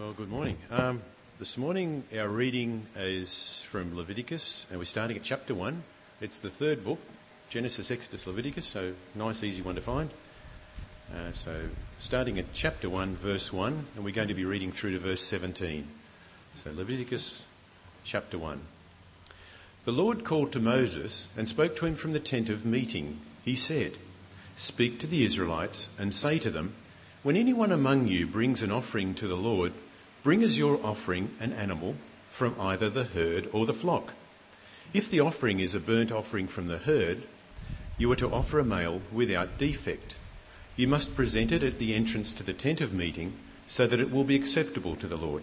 Well, good morning. Um, this morning, our reading is from Leviticus, and we're starting at chapter 1. It's the third book Genesis, Exodus, Leviticus, so nice, easy one to find. Uh, so, starting at chapter 1, verse 1, and we're going to be reading through to verse 17. So, Leviticus chapter 1. The Lord called to Moses and spoke to him from the tent of meeting. He said, Speak to the Israelites and say to them, When anyone among you brings an offering to the Lord, bring as your offering an animal from either the herd or the flock. If the offering is a burnt offering from the herd, you are to offer a male without defect. You must present it at the entrance to the tent of meeting so that it will be acceptable to the Lord.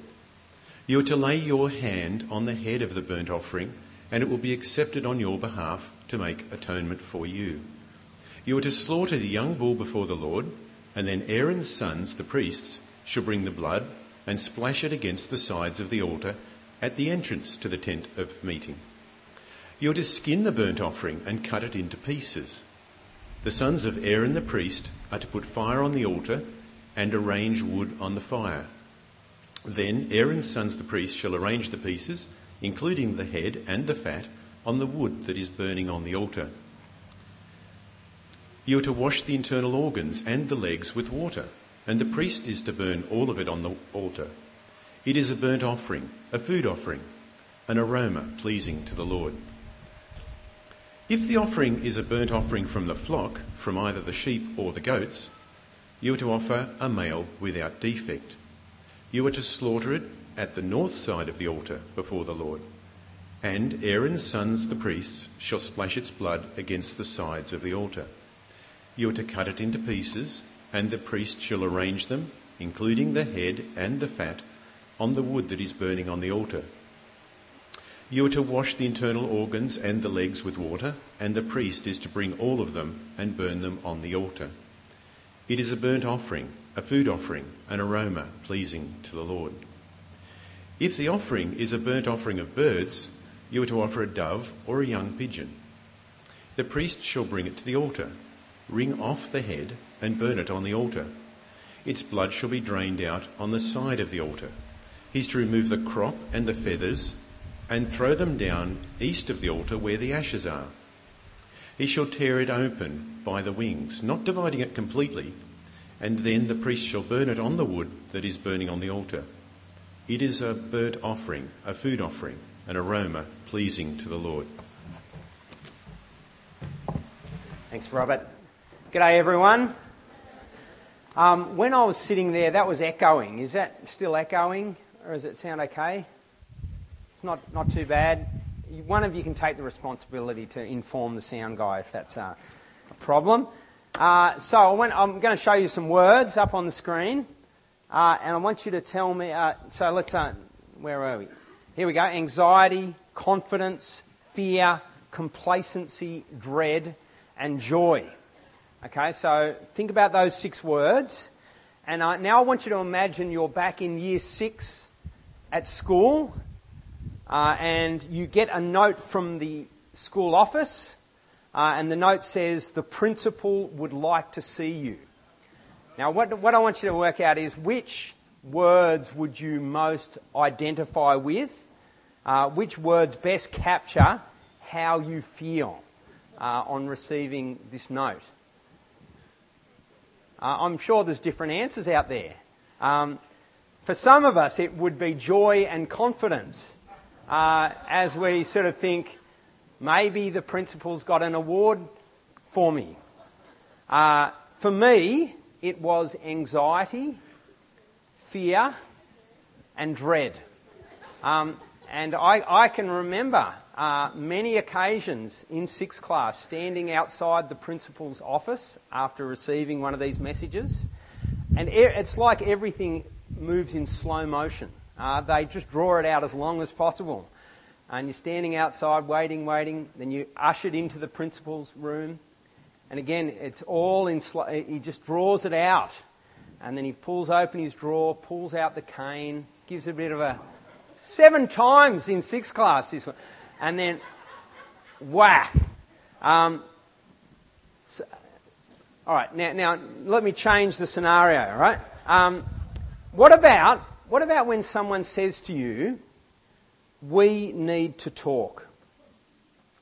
You are to lay your hand on the head of the burnt offering, and it will be accepted on your behalf to make atonement for you. You are to slaughter the young bull before the Lord, and then Aaron's sons, the priests, shall bring the blood and splash it against the sides of the altar at the entrance to the tent of meeting. You are to skin the burnt offering and cut it into pieces. The sons of Aaron the priest are to put fire on the altar and arrange wood on the fire. Then Aaron's sons the priest shall arrange the pieces, including the head and the fat, on the wood that is burning on the altar. You are to wash the internal organs and the legs with water, and the priest is to burn all of it on the altar. It is a burnt offering, a food offering, an aroma pleasing to the Lord. If the offering is a burnt offering from the flock, from either the sheep or the goats, you are to offer a male without defect. You are to slaughter it at the north side of the altar before the Lord. And Aaron's sons, the priests, shall splash its blood against the sides of the altar. You are to cut it into pieces, and the priest shall arrange them, including the head and the fat, on the wood that is burning on the altar. You are to wash the internal organs and the legs with water, and the priest is to bring all of them and burn them on the altar. It is a burnt offering, a food offering, an aroma pleasing to the Lord. If the offering is a burnt offering of birds, you are to offer a dove or a young pigeon. The priest shall bring it to the altar wring off the head, and burn it on the altar. Its blood shall be drained out on the side of the altar. He is to remove the crop and the feathers and throw them down east of the altar where the ashes are. He shall tear it open by the wings, not dividing it completely, and then the priest shall burn it on the wood that is burning on the altar. It is a burnt offering, a food offering, an aroma pleasing to the Lord. Thanks, Robert. G'day, everyone. Um, when I was sitting there, that was echoing. Is that still echoing, or does it sound okay? It's not, not too bad. One of you can take the responsibility to inform the sound guy if that's a, a problem. Uh, so I I'm going to show you some words up on the screen, uh, and I want you to tell me. Uh, so let's. Uh, where are we? Here we go. Anxiety, confidence, fear, complacency, dread, and joy. Okay, so think about those six words. And uh, now I want you to imagine you're back in year six at school, uh, and you get a note from the school office, uh, and the note says, The principal would like to see you. Now, what, what I want you to work out is which words would you most identify with? Uh, which words best capture how you feel uh, on receiving this note? Uh, I'm sure there's different answers out there. Um, for some of us, it would be joy and confidence uh, as we sort of think, maybe the principal's got an award for me. Uh, for me, it was anxiety, fear, and dread. Um, and I, I, can remember uh, many occasions in sixth class standing outside the principal's office after receiving one of these messages. And it's like everything moves in slow motion. Uh, they just draw it out as long as possible. And you're standing outside waiting, waiting. Then you ushered into the principal's room. And again, it's all in slow. He just draws it out. And then he pulls open his drawer, pulls out the cane, gives a bit of a. Seven times in sixth class this one and then whack. Um, so, all right, now, now let me change the scenario, all right? Um, what about what about when someone says to you, we need to talk?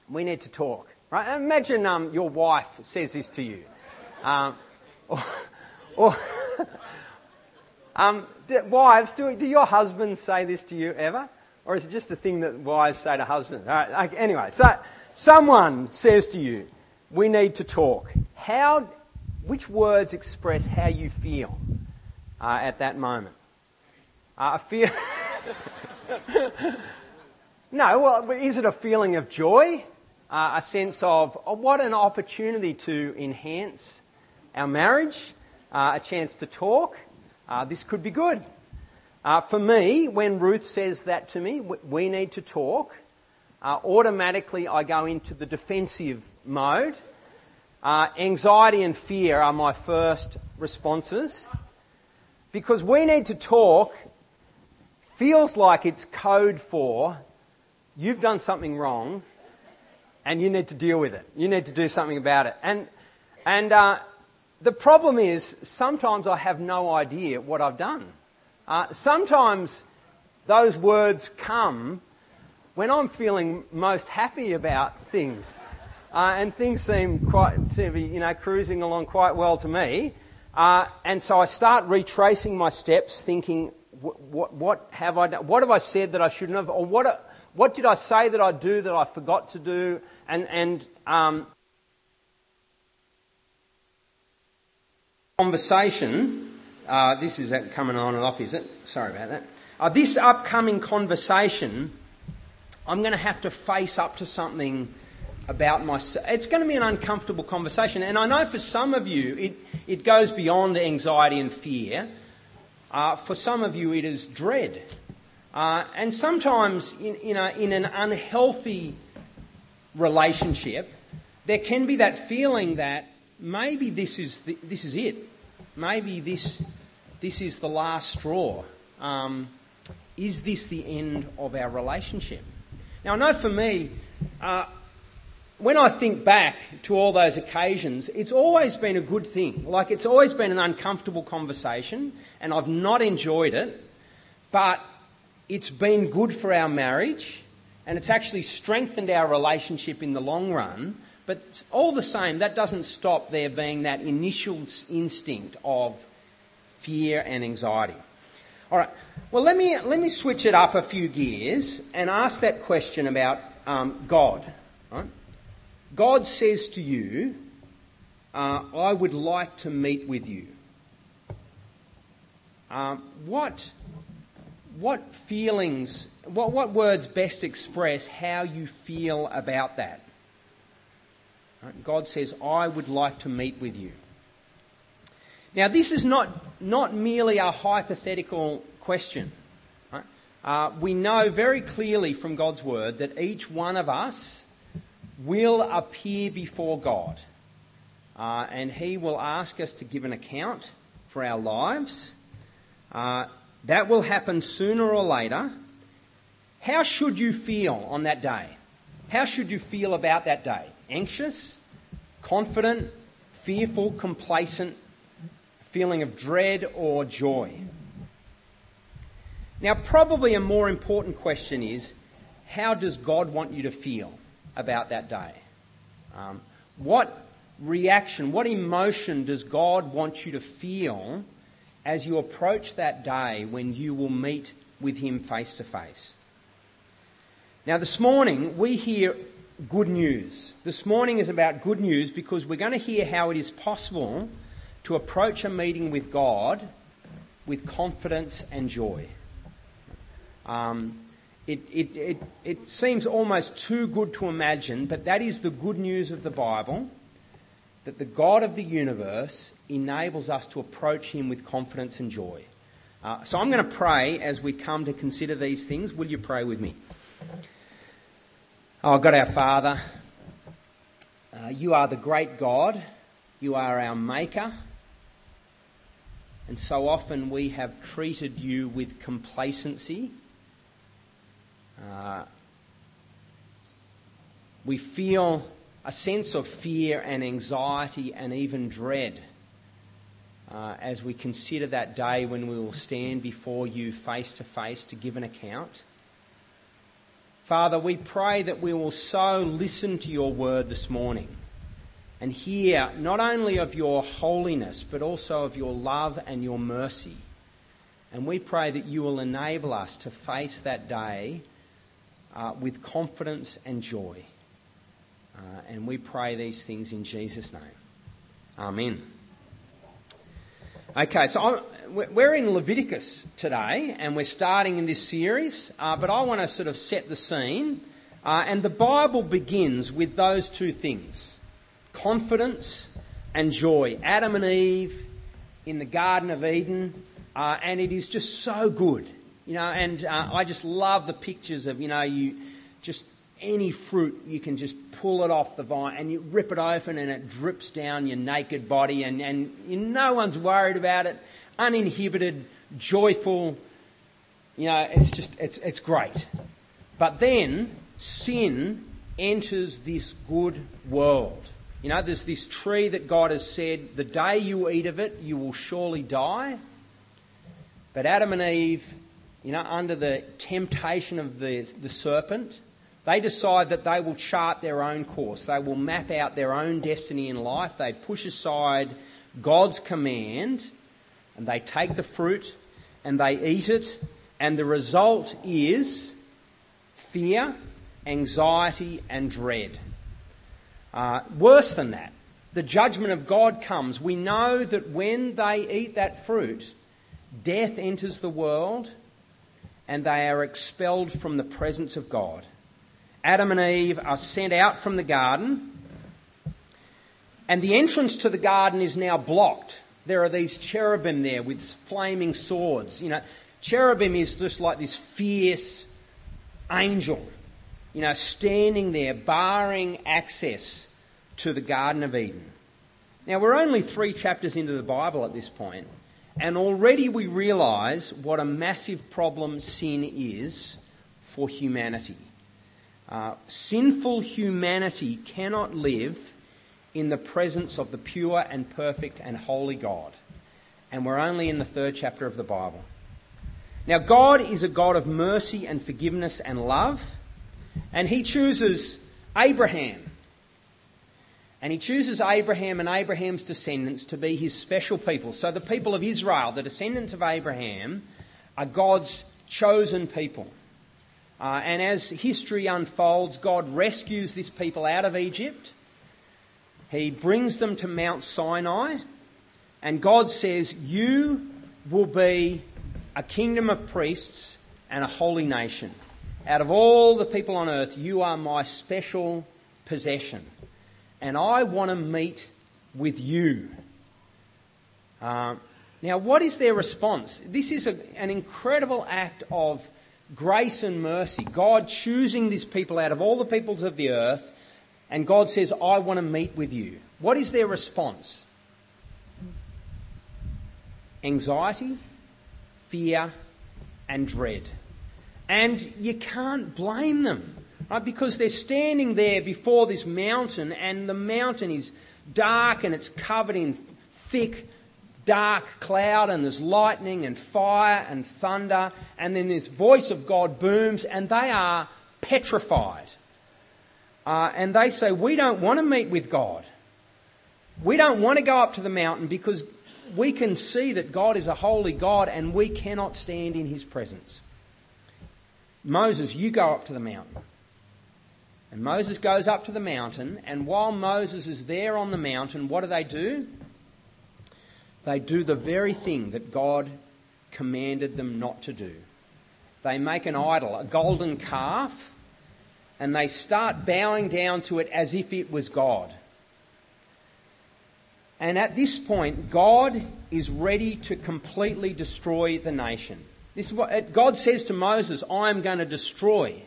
We need to talk. Right? Imagine um, your wife says this to you. Um, or, or um, do, wives, do, do your husbands say this to you ever? Or is it just a thing that wives say to husbands? All right, anyway, so someone says to you, we need to talk. How, which words express how you feel uh, at that moment? Uh, I feel. no, well, is it a feeling of joy? Uh, a sense of oh, what an opportunity to enhance our marriage, uh, a chance to talk. Uh, this could be good. Uh, for me, when Ruth says that to me, we need to talk, uh, automatically I go into the defensive mode. Uh, anxiety and fear are my first responses. Because we need to talk feels like it's code for you've done something wrong and you need to deal with it. You need to do something about it. And, and uh, the problem is sometimes I have no idea what I've done. Uh, sometimes those words come when I'm feeling most happy about things. Uh, and things seem quite to be, you know, cruising along quite well to me. Uh, and so I start retracing my steps, thinking, what, what, what, have I done? What have I said that I shouldn't have? Or what, what did I say that I do that I forgot to do? And, and um, conversation uh, this is coming on and off, is it? Sorry about that. Uh, this upcoming conversation, I'm going to have to face up to something about myself. It's going to be an uncomfortable conversation. And I know for some of you, it, it goes beyond anxiety and fear. Uh, for some of you, it is dread. Uh, and sometimes, in, in, a, in an unhealthy relationship, there can be that feeling that maybe this is, the, this is it maybe this, this is the last straw. Um, is this the end of our relationship? Now, I know for me, uh, when I think back to all those occasions, it's always been a good thing. Like, it's always been an uncomfortable conversation, and I've not enjoyed it, but it's been good for our marriage, and it's actually strengthened our relationship in the long run. But all the same, that doesn't stop there being that initial instinct of fear and anxiety. All right, well, let me, let me switch it up a few gears and ask that question about um, God. Right? God says to you, uh, I would like to meet with you. Um, what, what feelings, what, what words best express how you feel about that? God says, I would like to meet with you. Now, this is not, not merely a hypothetical question. Right? Uh, we know very clearly from God's word that each one of us will appear before God. Uh, and He will ask us to give an account for our lives. Uh, that will happen sooner or later. How should you feel on that day? How should you feel about that day? Anxious, confident, fearful, complacent, feeling of dread or joy. Now, probably a more important question is how does God want you to feel about that day? Um, what reaction, what emotion does God want you to feel as you approach that day when you will meet with Him face to face? Now, this morning we hear good news. This morning is about good news because we're going to hear how it is possible to approach a meeting with God with confidence and joy. Um, it, it, it, it seems almost too good to imagine, but that is the good news of the Bible that the God of the universe enables us to approach Him with confidence and joy. Uh, so I'm going to pray as we come to consider these things. Will you pray with me? Oh, God our Father, uh, you are the great God, you are our Maker, and so often we have treated you with complacency. Uh, we feel a sense of fear and anxiety and even dread uh, as we consider that day when we will stand before you face to face to give an account. Father, we pray that we will so listen to your word this morning and hear not only of your holiness, but also of your love and your mercy. And we pray that you will enable us to face that day uh, with confidence and joy. Uh, and we pray these things in Jesus' name. Amen. Okay, so I'm, we're in Leviticus today, and we're starting in this series, uh, but I want to sort of set the scene. Uh, and the Bible begins with those two things confidence and joy. Adam and Eve in the Garden of Eden, uh, and it is just so good. You know, and uh, I just love the pictures of, you know, you just any fruit, you can just pull it off the vine and you rip it open and it drips down your naked body and, and no one's worried about it. Uninhibited, joyful. You know, it's just, it's, it's great. But then sin enters this good world. You know, there's this tree that God has said, the day you eat of it, you will surely die. But Adam and Eve, you know, under the temptation of the, the serpent, they decide that they will chart their own course. They will map out their own destiny in life. They push aside God's command and they take the fruit and they eat it. And the result is fear, anxiety, and dread. Uh, worse than that, the judgment of God comes. We know that when they eat that fruit, death enters the world and they are expelled from the presence of God. Adam and Eve are sent out from the garden, and the entrance to the garden is now blocked. There are these cherubim there with flaming swords. You know, cherubim is just like this fierce angel, you know, standing there, barring access to the Garden of Eden. Now, we're only three chapters into the Bible at this point, and already we realise what a massive problem sin is for humanity. Uh, sinful humanity cannot live in the presence of the pure and perfect and holy God. And we're only in the third chapter of the Bible. Now, God is a God of mercy and forgiveness and love, and He chooses Abraham. And He chooses Abraham and Abraham's descendants to be His special people. So, the people of Israel, the descendants of Abraham, are God's chosen people. Uh, and as history unfolds, God rescues this people out of Egypt. He brings them to Mount Sinai. And God says, You will be a kingdom of priests and a holy nation. Out of all the people on earth, you are my special possession. And I want to meet with you. Uh, now, what is their response? This is a, an incredible act of grace and mercy. God choosing these people out of all the peoples of the earth, and God says, I want to meet with you. What is their response? Anxiety, fear, and dread. And you can't blame them, right? Because they're standing there before this mountain, and the mountain is dark and it's covered in thick dark cloud and there's lightning and fire and thunder, and then this voice of God booms, and they are petrified. Uh, and they say, We don't want to meet with God. We don't want to go up to the mountain because we can see that God is a holy God and we cannot stand in his presence. Moses, you go up to the mountain. And Moses goes up to the mountain, and while Moses is there on the mountain, what do they do? They do the very thing that God commanded them not to do. They make an idol, a golden calf, and they start bowing down to it as if it was God. And at this point, God is ready to completely destroy the nation. This is what God says to Moses, I am going to destroy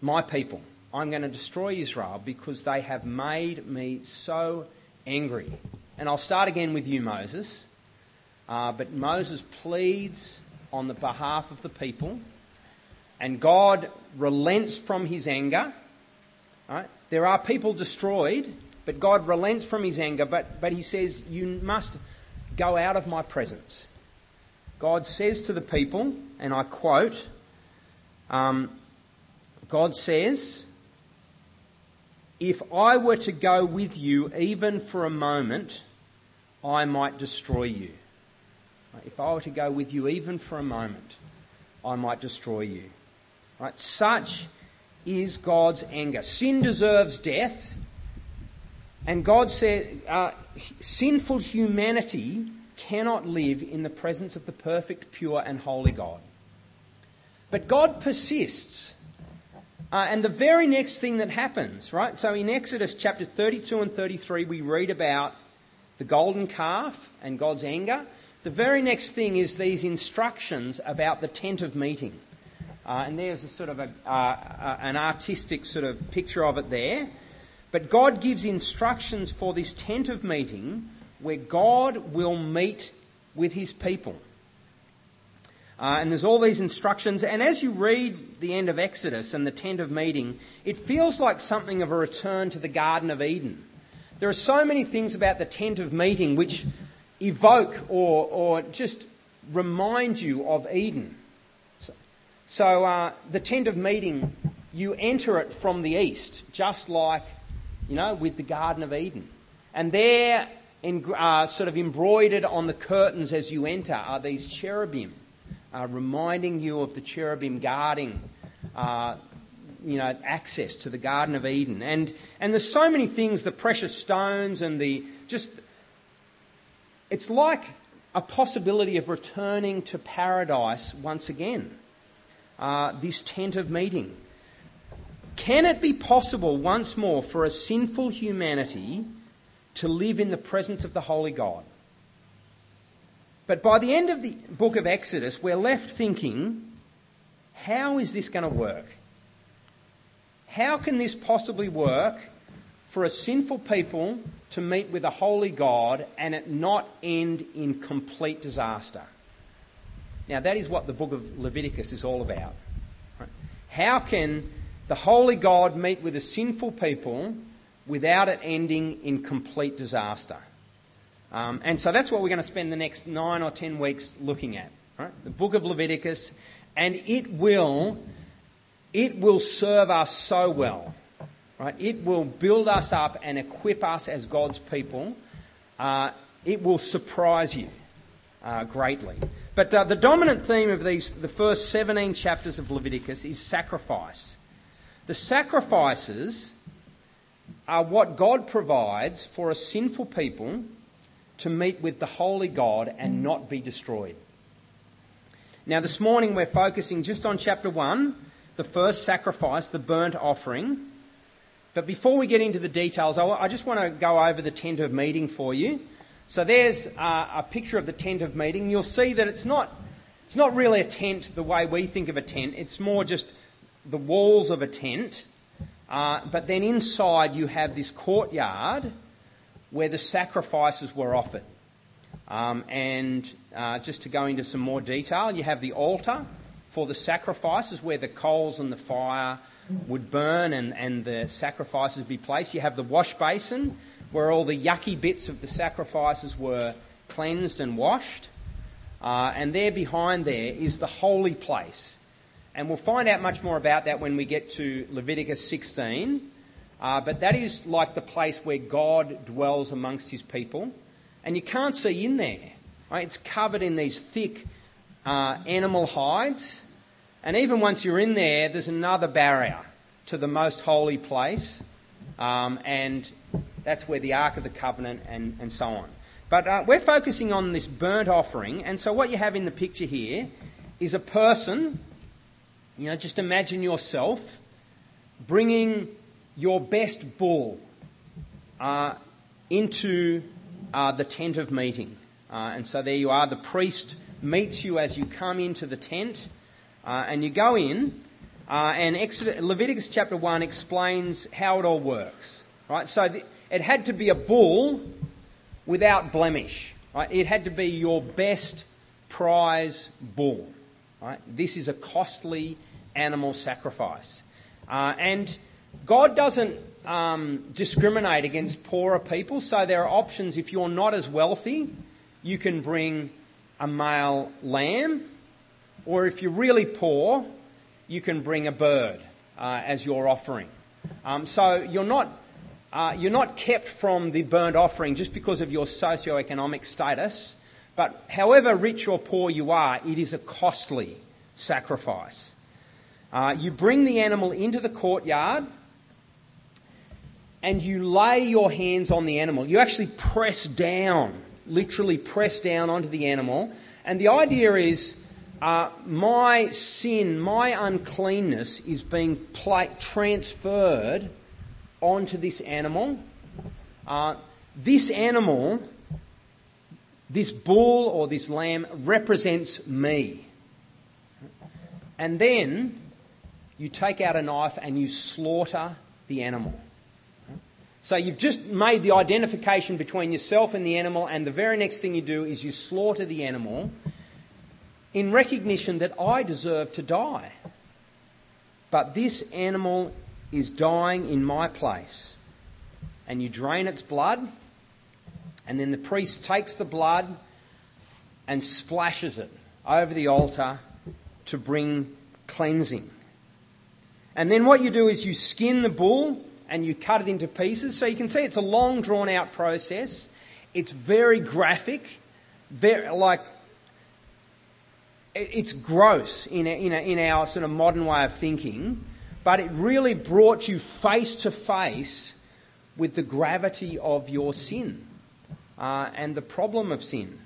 my people. I'm going to destroy Israel because they have made me so angry. And I'll start again with you, Moses. Uh, but Moses pleads on the behalf of the people, and God relents from his anger. Right? There are people destroyed, but God relents from his anger. But, but he says, You must go out of my presence. God says to the people, and I quote, um, God says, If I were to go with you even for a moment, I might destroy you. If I were to go with you even for a moment, I might destroy you. Right? Such is God's anger. Sin deserves death. And God said, uh, sinful humanity cannot live in the presence of the perfect, pure, and holy God. But God persists. Uh, and the very next thing that happens, right? So in Exodus chapter 32 and 33, we read about the golden calf and God's anger. The very next thing is these instructions about the tent of meeting. Uh, and there's a sort of a, uh, uh, an artistic sort of picture of it there. But God gives instructions for this tent of meeting where God will meet with his people. Uh, and there's all these instructions. And as you read the end of Exodus and the tent of meeting, it feels like something of a return to the Garden of Eden. There are so many things about the tent of meeting which evoke or, or just remind you of Eden. So, so uh, the tent of meeting, you enter it from the east, just like, you know, with the Garden of Eden. And there, in, uh, sort of embroidered on the curtains as you enter, are these cherubim uh, reminding you of the cherubim guarding, uh, you know, access to the Garden of Eden. And, and there's so many things, the precious stones and the just, it's like a possibility of returning to paradise once again. Uh, this tent of meeting. Can it be possible once more for a sinful humanity to live in the presence of the Holy God? But by the end of the book of Exodus, we're left thinking, how is this going to work? How can this possibly work for a sinful people to meet with a holy God and it not end in complete disaster? Now, that is what the book of Leviticus is all about. How can the holy God meet with a sinful people without it ending in complete disaster? Um, and so that's what we're going to spend the next nine or ten weeks looking at. Right? The book of Leviticus, and it will, it will serve us so well. Right? It will build us up and equip us as God's people. Uh, it will surprise you uh, greatly. But uh, the dominant theme of these, the first 17 chapters of Leviticus, is sacrifice. The sacrifices are what God provides for a sinful people to meet with the holy God and not be destroyed. Now, this morning we're focusing just on chapter 1, the first sacrifice, the burnt offering. But before we get into the details, I just want to go over the tent of meeting for you. So there's a picture of the tent of meeting. You'll see that it's not, it's not really a tent the way we think of a tent, it's more just the walls of a tent. Uh, but then inside you have this courtyard where the sacrifices were offered. Um, and uh, just to go into some more detail, you have the altar for the sacrifices where the coals and the fire would burn and, and the sacrifices be placed. You have the wash basin where all the yucky bits of the sacrifices were cleansed and washed. Uh, and there behind there is the holy place. And we'll find out much more about that when we get to Leviticus 16. Uh, but that is like the place where God dwells amongst his people. And you can't see in there. Right? It's covered in these thick uh, animal hides. And even once you're in there, there's another barrier to the most holy place. Um, and that's where the Ark of the Covenant and, and so on. But uh, we're focusing on this burnt offering. And so what you have in the picture here is a person, you know, just imagine yourself bringing your best bull uh, into uh, the tent of meeting. Uh, and so there you are. The priest meets you as you come into the tent, uh, and you go in. Uh, and Exodus, Leviticus chapter 1 explains how it all works. Right? So the, it had to be a bull without blemish. Right? It had to be your best prize bull. Right? This is a costly animal sacrifice. Uh, and God doesn't um, discriminate against poorer people, so there are options if you're not as wealthy. you can bring a male lamb, or if you're really poor, you can bring a bird uh, as your offering. Um, so you're not, uh, you're not kept from the burnt offering just because of your socio-economic status, but however rich or poor you are, it is a costly sacrifice. Uh, you bring the animal into the courtyard and you lay your hands on the animal. You actually press down, literally press down onto the animal. And the idea is uh, my sin, my uncleanness is being pla- transferred onto this animal. Uh, this animal, this bull or this lamb, represents me. And then you take out a knife and you slaughter the animal. So you've just made the identification between yourself and the animal, and the very next thing you do is you slaughter the animal in recognition that I deserve to die. But this animal is dying in my place. And you drain its blood, and then the priest takes the blood and splashes it over the altar to bring cleansing. And then what you do is you skin the bull and you cut it into pieces. So you can see it's a long, drawn out process. It's very graphic, very like it's gross in, a, in, a, in our sort of modern way of thinking, but it really brought you face to face with the gravity of your sin uh, and the problem of sin.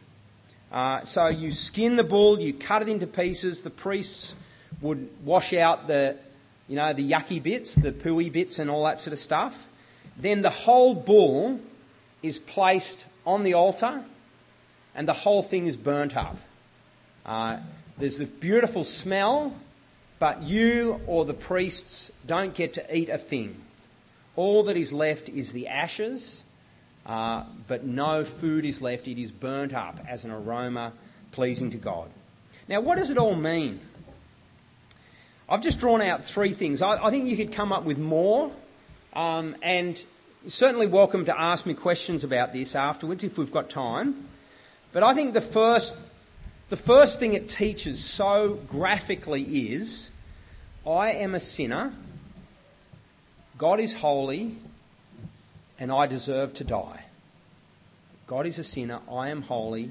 Uh, so you skin the bull, you cut it into pieces. The priests would wash out the, you know, the yucky bits, the pooey bits, and all that sort of stuff. Then the whole bull is placed on the altar, and the whole thing is burnt up. Uh, there's the beautiful smell, but you or the priests don't get to eat a thing. All that is left is the ashes, uh, but no food is left. It is burnt up as an aroma pleasing to God. Now, what does it all mean? I've just drawn out three things. I, I think you could come up with more, um, and certainly welcome to ask me questions about this afterwards if we've got time. But I think the first the first thing it teaches so graphically is I am a sinner, God is holy, and I deserve to die. God is a sinner, I am holy,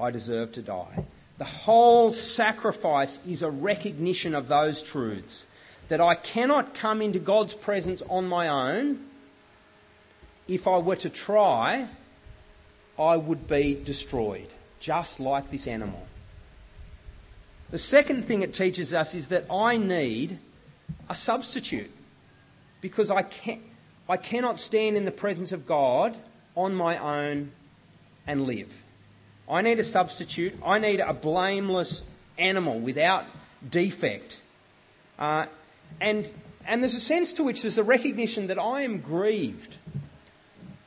I deserve to die. The whole sacrifice is a recognition of those truths that I cannot come into God's presence on my own. If I were to try, I would be destroyed, just like this animal. The second thing it teaches us is that I need a substitute because I, can, I cannot stand in the presence of God on my own and live. I need a substitute. I need a blameless animal without defect. Uh, and, and there's a sense to which there's a recognition that I am grieved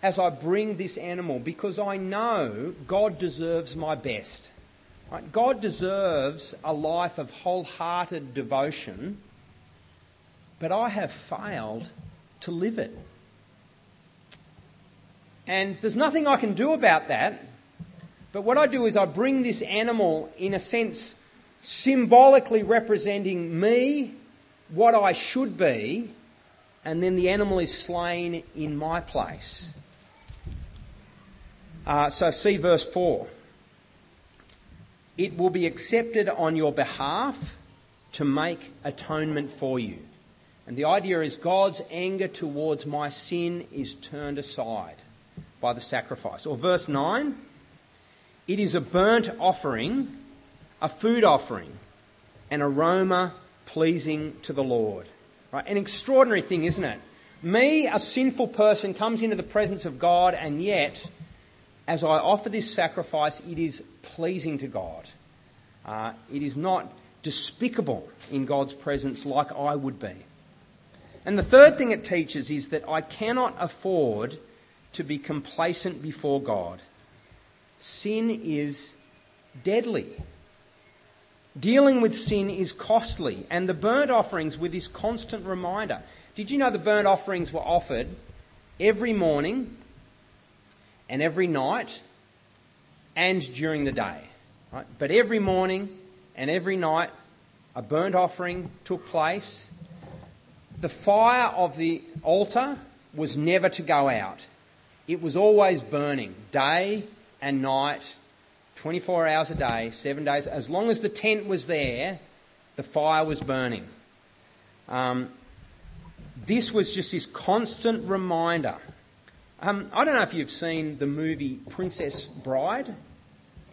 as I bring this animal because I know God deserves my best. Right? God deserves a life of wholehearted devotion, but I have failed to live it. And there's nothing I can do about that. But what I do is I bring this animal, in a sense, symbolically representing me, what I should be, and then the animal is slain in my place. Uh, so see verse 4. It will be accepted on your behalf to make atonement for you. And the idea is God's anger towards my sin is turned aside by the sacrifice. Or verse 9 it is a burnt offering, a food offering, an aroma pleasing to the Lord. Right? An extraordinary thing, isn't it? Me, a sinful person, comes into the presence of God, and yet as I offer this sacrifice, it is pleasing to God. Uh, it is not despicable in God's presence like I would be. And the third thing it teaches is that I cannot afford to be complacent before God. Sin is deadly. Dealing with sin is costly, and the burnt offerings were this constant reminder. Did you know the burnt offerings were offered every morning and every night and during the day. Right? But every morning and every night, a burnt offering took place. The fire of the altar was never to go out, it was always burning, day and night, 24 hours a day, seven days. As long as the tent was there, the fire was burning. Um, this was just this constant reminder. Um, I don't know if you've seen the movie Princess Bride.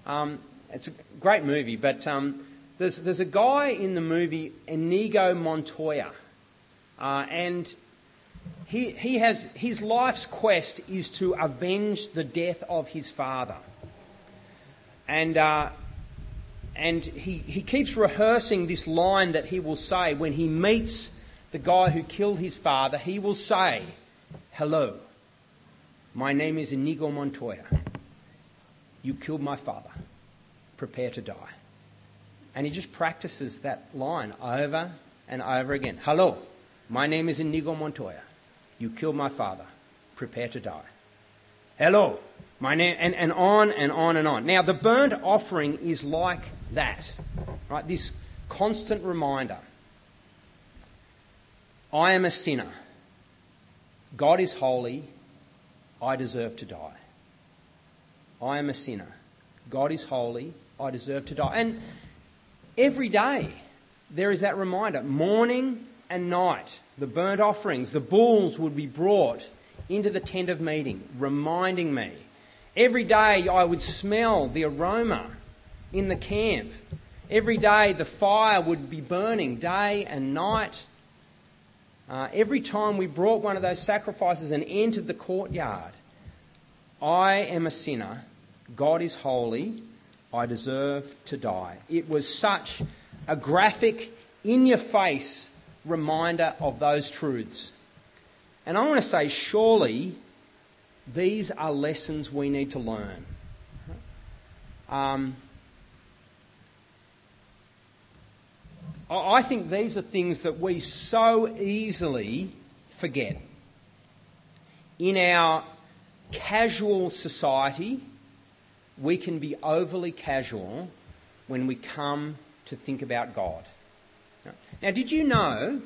Um, it's a great movie, but um, there's, there's a guy in the movie, Inigo Montoya, uh, and he, he has, his life's quest is to avenge the death of his father. And, uh, and he, he keeps rehearsing this line that he will say when he meets the guy who killed his father. He will say, Hello, my name is Inigo Montoya. You killed my father. Prepare to die. And he just practices that line over and over again. Hello, my name is Inigo Montoya. You killed my father. Prepare to die. Hello, my name, and, and on and on and on. Now, the burnt offering is like that, right? This constant reminder I am a sinner. God is holy. I deserve to die. I am a sinner. God is holy. I deserve to die. And every day there is that reminder morning and night, the burnt offerings, the bulls would be brought into the tent of meeting, reminding me Every day I would smell the aroma in the camp. Every day the fire would be burning day and night. Uh, every time we brought one of those sacrifices and entered the courtyard, I am a sinner. God is holy. I deserve to die. It was such a graphic, in your face reminder of those truths. And I want to say, surely these are lessons we need to learn. Um, I think these are things that we so easily forget. In our casual society, we can be overly casual when we come to think about God. Now, did you know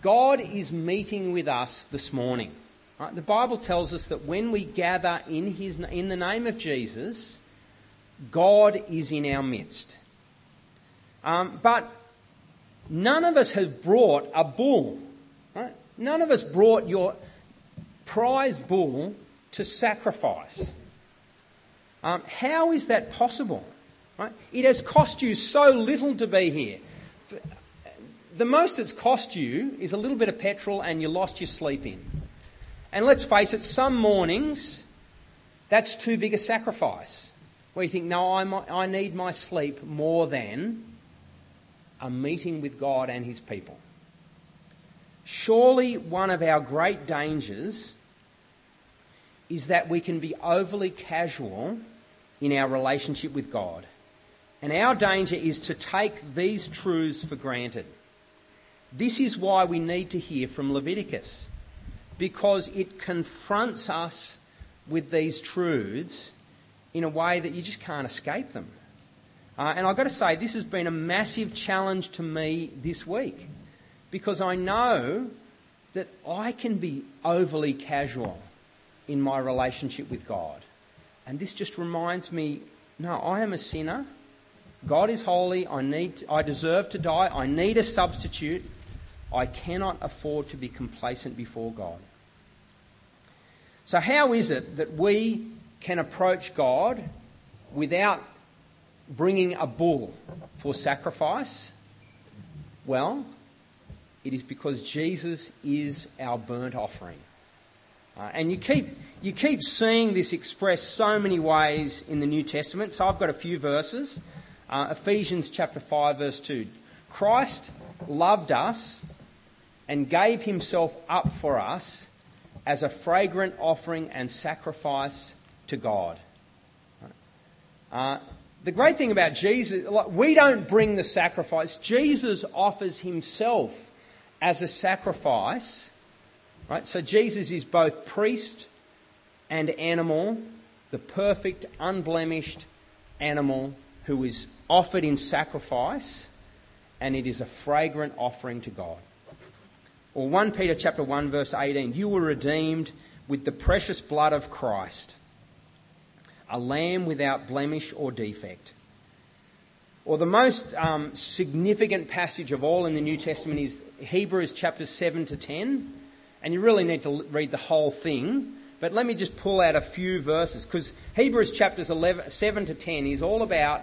God is meeting with us this morning? Right? The Bible tells us that when we gather in, his, in the name of Jesus, God is in our midst. Um, but none of us has brought a bull. Right? None of us brought your prize bull to sacrifice. Um, how is that possible? Right? It has cost you so little to be here. The most it's cost you is a little bit of petrol and you lost your sleep in. And let's face it, some mornings, that's too big a sacrifice. Where you think, no, I, I need my sleep more than a meeting with God and His people. Surely one of our great dangers is that we can be overly casual in our relationship with God. And our danger is to take these truths for granted. This is why we need to hear from Leviticus because it confronts us with these truths in a way that you just can't escape them. Uh, and I've got to say, this has been a massive challenge to me this week because I know that I can be overly casual in my relationship with God. And this just reminds me no, I am a sinner. God is holy. I, need to, I deserve to die. I need a substitute. I cannot afford to be complacent before God. So, how is it that we can approach God without bringing a bull for sacrifice? Well, it is because Jesus is our burnt offering. Uh, and you keep, you keep seeing this expressed so many ways in the New Testament. So I've got a few verses. Uh, Ephesians chapter 5, verse 2. Christ loved us and gave himself up for us as a fragrant offering and sacrifice to God. Uh, the great thing about Jesus, we don't bring the sacrifice. Jesus offers himself as a sacrifice. Right? So Jesus is both priest and animal. the perfect, unblemished animal who is offered in sacrifice, and it is a fragrant offering to God. Or 1 Peter chapter 1 verse 18, you were redeemed with the precious blood of Christ, a lamb without blemish or defect. Or the most um, significant passage of all in the New Testament is Hebrews chapters 7 to 10. And you really need to read the whole thing. But let me just pull out a few verses because Hebrews chapters 11, 7 to 10 is all about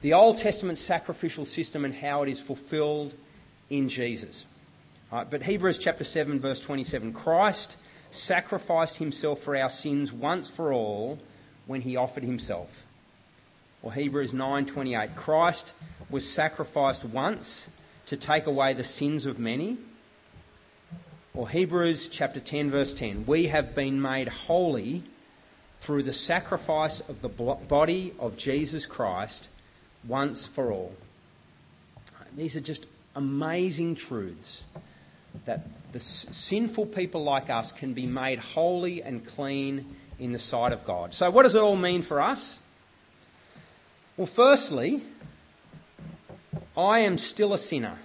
the Old Testament sacrificial system and how it is fulfilled in Jesus. Right, but Hebrews chapter 7, verse 27 Christ sacrificed himself for our sins once for all when he offered himself. Or Hebrews 9:28 Christ was sacrificed once to take away the sins of many. Or Hebrews chapter 10 verse 10 We have been made holy through the sacrifice of the body of Jesus Christ once for all. These are just amazing truths that the sinful people like us can be made holy and clean in the sight of God. So, what does it all mean for us? Well, firstly, I am still a sinner.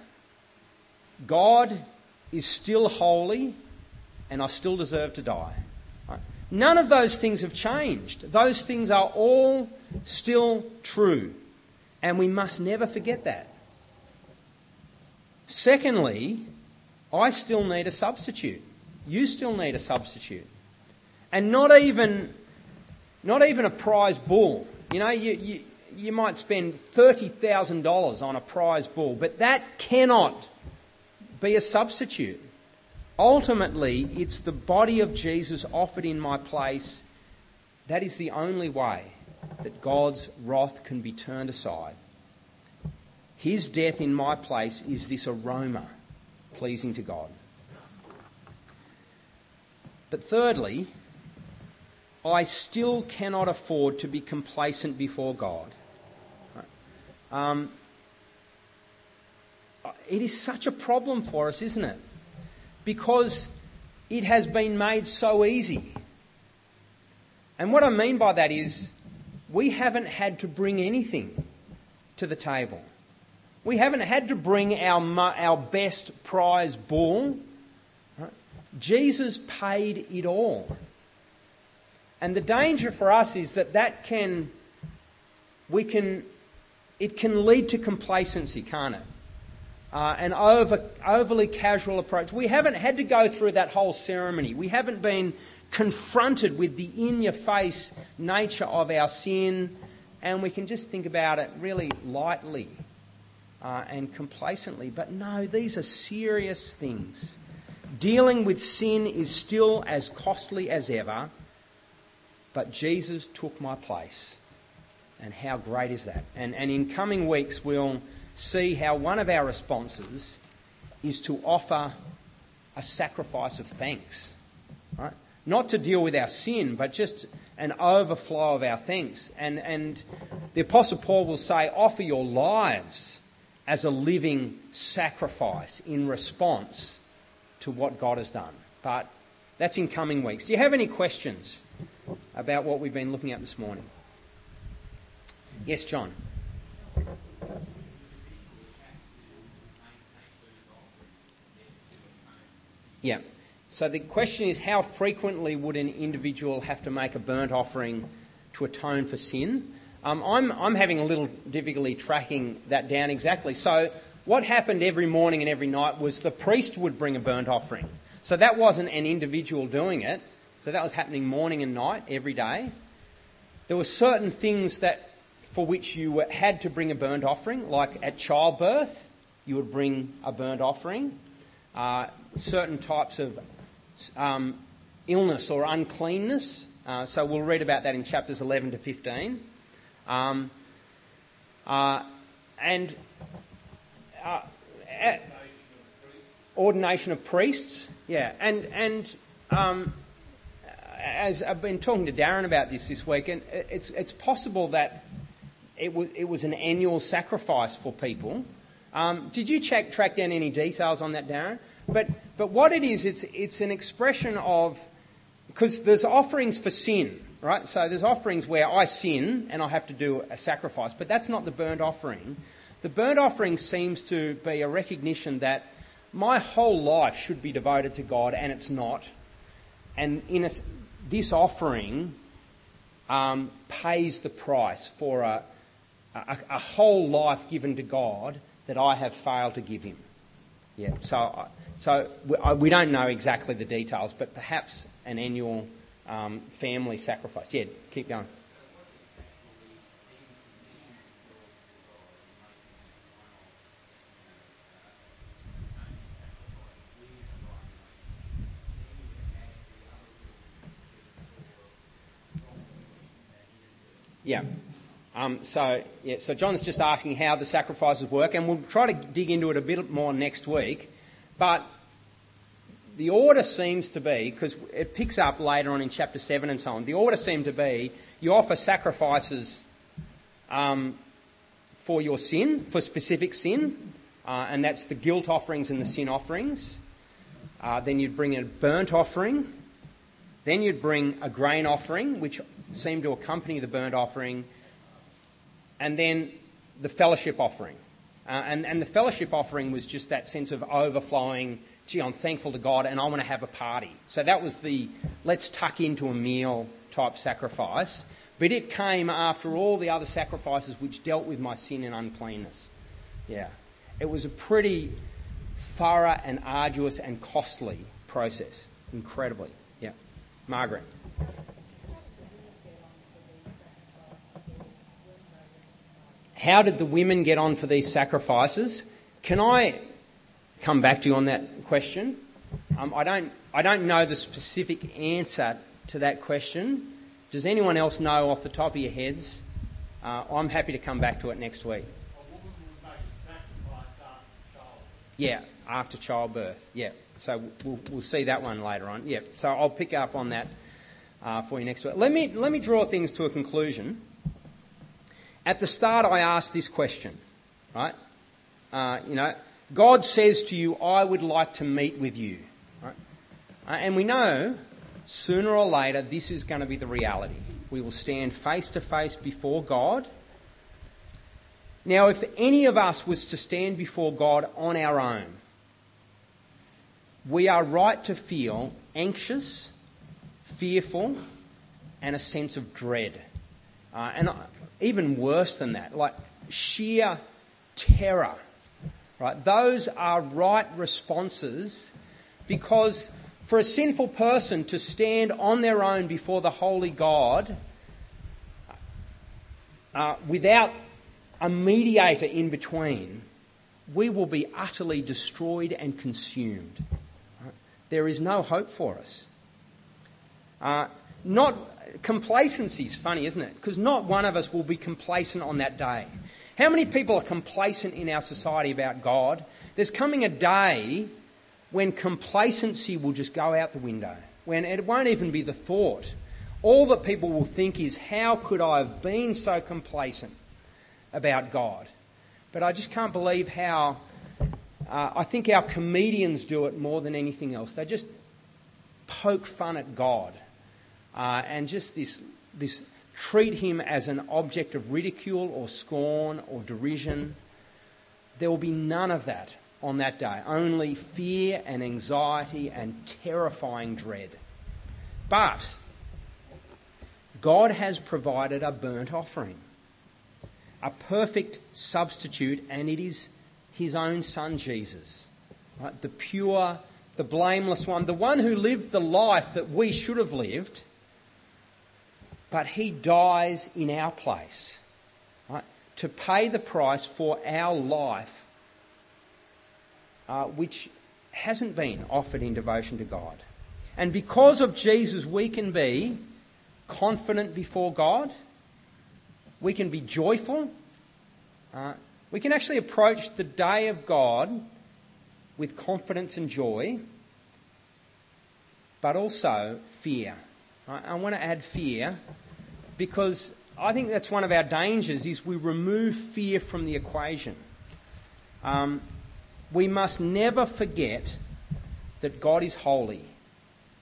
God is still holy, and I still deserve to die. None of those things have changed. Those things are all still true, and we must never forget that. Secondly, I still need a substitute. You still need a substitute. And not even, not even a prize bull. You know, you, you, you might spend $30,000 on a prize bull, but that cannot be a substitute. Ultimately, it's the body of Jesus offered in my place. That is the only way that God's wrath can be turned aside. His death in my place is this aroma pleasing to God. But thirdly, I still cannot afford to be complacent before God. Um, it is such a problem for us, isn't it? Because it has been made so easy. And what I mean by that is, we haven't had to bring anything to the table. We haven't had to bring our, our best prize bull. Right? Jesus paid it all. And the danger for us is that that can, we can it can lead to complacency, can't it? Uh, an over, overly casual approach. We haven't had to go through that whole ceremony. We haven't been confronted with the in your face nature of our sin, and we can just think about it really lightly uh, and complacently. But no, these are serious things. Dealing with sin is still as costly as ever, but Jesus took my place. And how great is that? And, and in coming weeks, we'll see how one of our responses is to offer a sacrifice of thanks. Right? Not to deal with our sin, but just an overflow of our thanks. And, and the Apostle Paul will say, offer your lives as a living sacrifice in response to what God has done. But that's in coming weeks. Do you have any questions about what we've been looking at this morning? Yes, John. Yeah. So the question is how frequently would an individual have to make a burnt offering to atone for sin? Um, I'm, I'm having a little difficulty tracking that down exactly. So, what happened every morning and every night was the priest would bring a burnt offering. So, that wasn't an individual doing it. So, that was happening morning and night every day. There were certain things that for which you had to bring a burnt offering, like at childbirth, you would bring a burnt offering. Uh, certain types of um, illness or uncleanness. Uh, so we'll read about that in chapters 11 to 15. Um, uh, and uh, ordination of priests, yeah, and and um, as I've been talking to Darren about this this week, and it's it's possible that it was, it was an annual sacrifice for people. Um, did you check, track down any details on that, Darren? But, but what it is, it's, it's an expression of, because there's offerings for sin. Right? So there's offerings where I sin and I have to do a sacrifice, but that's not the burnt offering. The burnt offering seems to be a recognition that my whole life should be devoted to God, and it's not. And in a, this offering um, pays the price for a, a, a, whole life given to God that I have failed to give Him. Yeah. So, so we, we don't know exactly the details, but perhaps an annual um, family sacrifice. Yeah. Keep going. Yeah. Um, so, yeah, so John's just asking how the sacrifices work, and we'll try to dig into it a bit more next week. But the order seems to be, because it picks up later on in chapter 7 and so on, the order seemed to be you offer sacrifices um, for your sin, for specific sin, uh, and that's the guilt offerings and the sin offerings. Uh, then you'd bring a burnt offering. Then you'd bring a grain offering, which seemed to accompany the burnt offering, and then the fellowship offering. Uh, and, and the fellowship offering was just that sense of overflowing, gee, I'm thankful to God and I want to have a party. So that was the let's tuck into a meal type sacrifice. But it came after all the other sacrifices which dealt with my sin and uncleanness. Yeah. It was a pretty thorough and arduous and costly process. Incredibly. Yeah. Margaret. How did the women get on for these sacrifices? Can I come back to you on that question? Um, I, don't, I don't know the specific answer to that question. Does anyone else know off the top of your heads? Uh, I'm happy to come back to it next week. Yeah, after childbirth. Yeah, so we'll, we'll see that one later on. Yeah, so I'll pick up on that uh, for you next week. Let me, let me draw things to a conclusion. At the start, I asked this question, right? Uh, you know, God says to you, I would like to meet with you. Right? Uh, and we know sooner or later this is going to be the reality. We will stand face to face before God. Now, if any of us was to stand before God on our own, we are right to feel anxious, fearful, and a sense of dread. Uh, and even worse than that, like sheer terror. Right? Those are right responses because for a sinful person to stand on their own before the holy God uh, without a mediator in between, we will be utterly destroyed and consumed. Right? There is no hope for us. Uh, not complacency is funny, isn't it? Because not one of us will be complacent on that day. How many people are complacent in our society about God? There's coming a day when complacency will just go out the window, when it won't even be the thought. All that people will think is, how could I have been so complacent about God? But I just can't believe how. Uh, I think our comedians do it more than anything else. They just poke fun at God uh, and just this, this treat him as an object of ridicule or scorn or derision. There will be none of that on that day, only fear and anxiety and terrifying dread. But God has provided a burnt offering, a perfect substitute, and it is his own son Jesus, right? the pure, the blameless one, the one who lived the life that we should have lived but he dies in our place right, to pay the price for our life, uh, which hasn't been offered in devotion to God. And because of Jesus, we can be confident before God. We can be joyful. Uh, we can actually approach the day of God with confidence and joy, but also fear. I want to add fear because I think that's one of our dangers is we remove fear from the equation. Um, we must never forget that God is holy.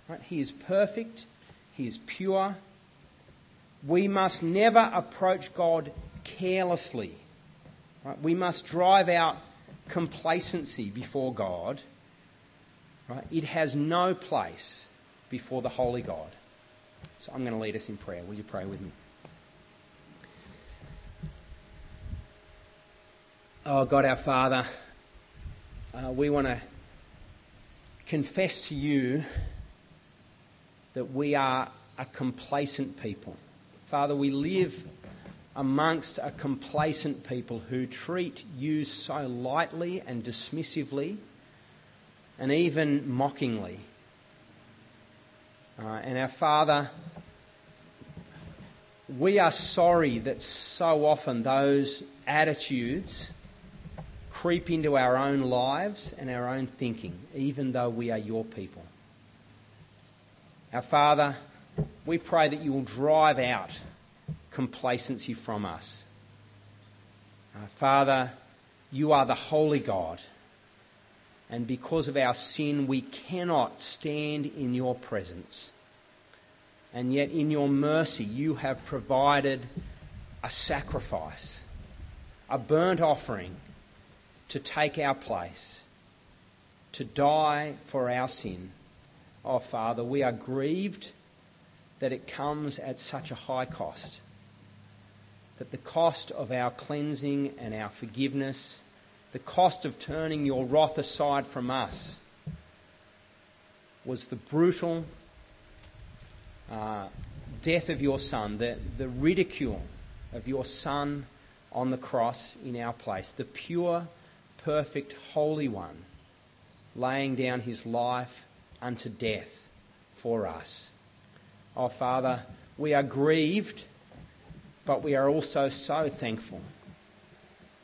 Right? He is perfect. He is pure. We must never approach God carelessly. Right? We must drive out complacency before God. Right? It has no place before the holy God. So I'm going to lead us in prayer. Will you pray with me? Oh, God our Father, uh, we want to confess to you that we are a complacent people. Father, we live amongst a complacent people who treat you so lightly and dismissively and even mockingly. Uh, and our Father, we are sorry that so often those attitudes creep into our own lives and our own thinking, even though we are your people. Our Father, we pray that you will drive out complacency from us. Uh, Father, you are the holy God, and because of our sin, we cannot stand in your presence. And yet, in your mercy, you have provided a sacrifice, a burnt offering to take our place, to die for our sin. Oh, Father, we are grieved that it comes at such a high cost. That the cost of our cleansing and our forgiveness, the cost of turning your wrath aside from us, was the brutal uh, death of your Son, the, the ridicule of your Son on the cross in our place, the pure, perfect, holy one laying down his life unto death for us. Oh, Father, we are grieved, but we are also so thankful.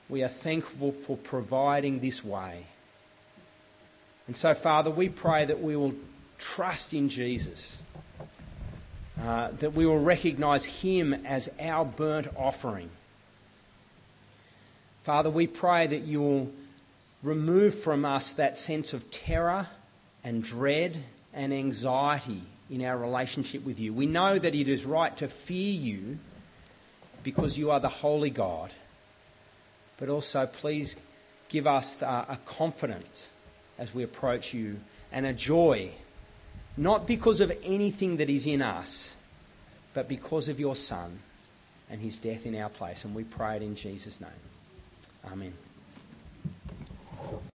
We are thankful for providing this way. And so, Father, we pray that we will trust in Jesus, uh, that we will recognize Him as our burnt offering. Father, we pray that you will remove from us that sense of terror and dread and anxiety in our relationship with you. We know that it is right to fear you because you are the holy God. But also, please give us a confidence as we approach you and a joy, not because of anything that is in us, but because of your Son and his death in our place. And we pray it in Jesus' name. Amen.